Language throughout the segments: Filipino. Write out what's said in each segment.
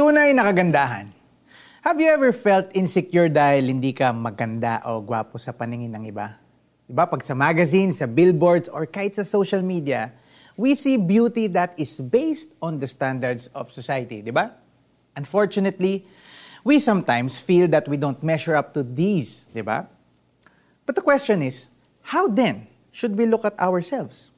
Tunay na kagandahan. Have you ever felt insecure dahil hindi ka maganda o gwapo sa paningin ng iba? Diba, pag sa magazine, sa billboards, or kahit sa social media, we see beauty that is based on the standards of society, di ba? Unfortunately, we sometimes feel that we don't measure up to these, di ba? But the question is, how then should we look at ourselves?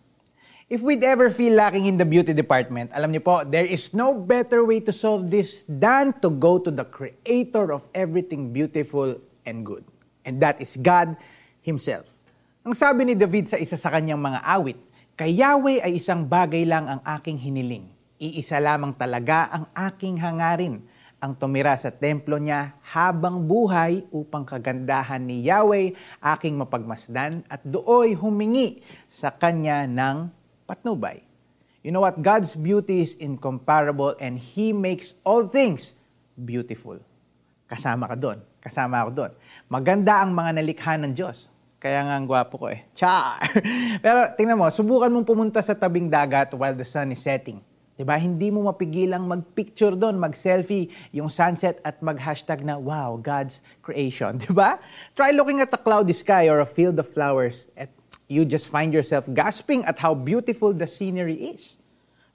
If we'd ever feel lacking in the beauty department, alam niyo po, there is no better way to solve this than to go to the creator of everything beautiful and good. And that is God Himself. Ang sabi ni David sa isa sa kanyang mga awit, Kay Yahweh ay isang bagay lang ang aking hiniling. Iisa lamang talaga ang aking hangarin, ang tumira sa templo niya habang buhay upang kagandahan ni Yahweh aking mapagmasdan at dooy humingi sa kanya ng patnubay. You know what? God's beauty is incomparable and He makes all things beautiful. Kasama ka doon. Kasama ako doon. Maganda ang mga nalikha ng Diyos. Kaya nga ang gwapo ko eh. Char! Pero tingnan mo, subukan mong pumunta sa tabing dagat while the sun is setting. Diba? Hindi mo mapigilang mag-picture doon, mag-selfie yung sunset at mag-hashtag na, wow, God's creation. Diba? Try looking at a cloudy sky or a field of flowers at you just find yourself gasping at how beautiful the scenery is.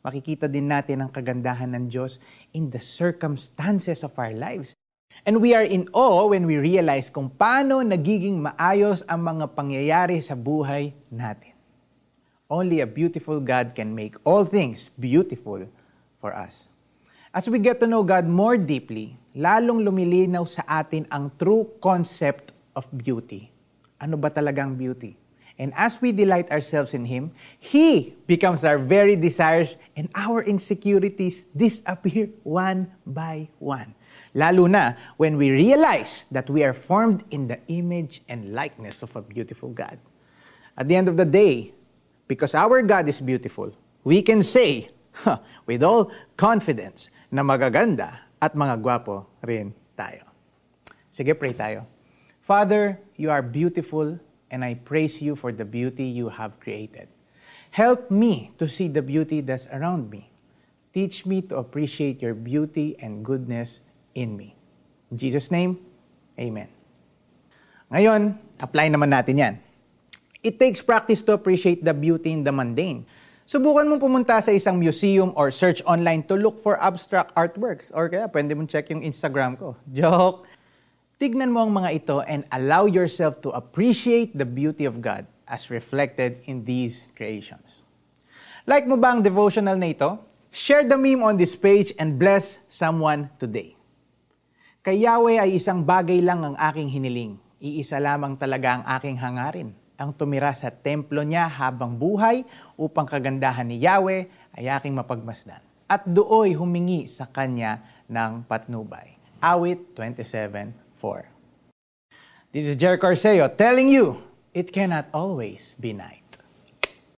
Makikita din natin ang kagandahan ng Diyos in the circumstances of our lives. And we are in awe when we realize kung paano nagiging maayos ang mga pangyayari sa buhay natin. Only a beautiful God can make all things beautiful for us. As we get to know God more deeply, lalong lumilinaw sa atin ang true concept of beauty. Ano ba talagang beauty? And as we delight ourselves in Him, He becomes our very desires and our insecurities disappear one by one. Lalo na when we realize that we are formed in the image and likeness of a beautiful God. At the end of the day, because our God is beautiful, we can say huh, with all confidence na magaganda at mga gwapo rin tayo. Sige, pray tayo. Father, you are beautiful and I praise you for the beauty you have created. Help me to see the beauty that's around me. Teach me to appreciate your beauty and goodness in me. In Jesus' name, Amen. Ngayon, apply naman natin yan. It takes practice to appreciate the beauty in the mundane. Subukan mong pumunta sa isang museum or search online to look for abstract artworks. Or kaya pwede mong check yung Instagram ko. Joke! Tignan mo ang mga ito and allow yourself to appreciate the beauty of God as reflected in these creations. Like mo ba ang devotional na ito? Share the meme on this page and bless someone today. Kay Yahweh ay isang bagay lang ang aking hiniling. Iisa lamang talaga ang aking hangarin, ang tumira sa templo niya habang buhay upang kagandahan ni Yahweh ay aking mapagmasdan. At dooy humingi sa kanya ng patnubay. Awit 27 4. This is Jerry Corseo telling you it cannot always be night.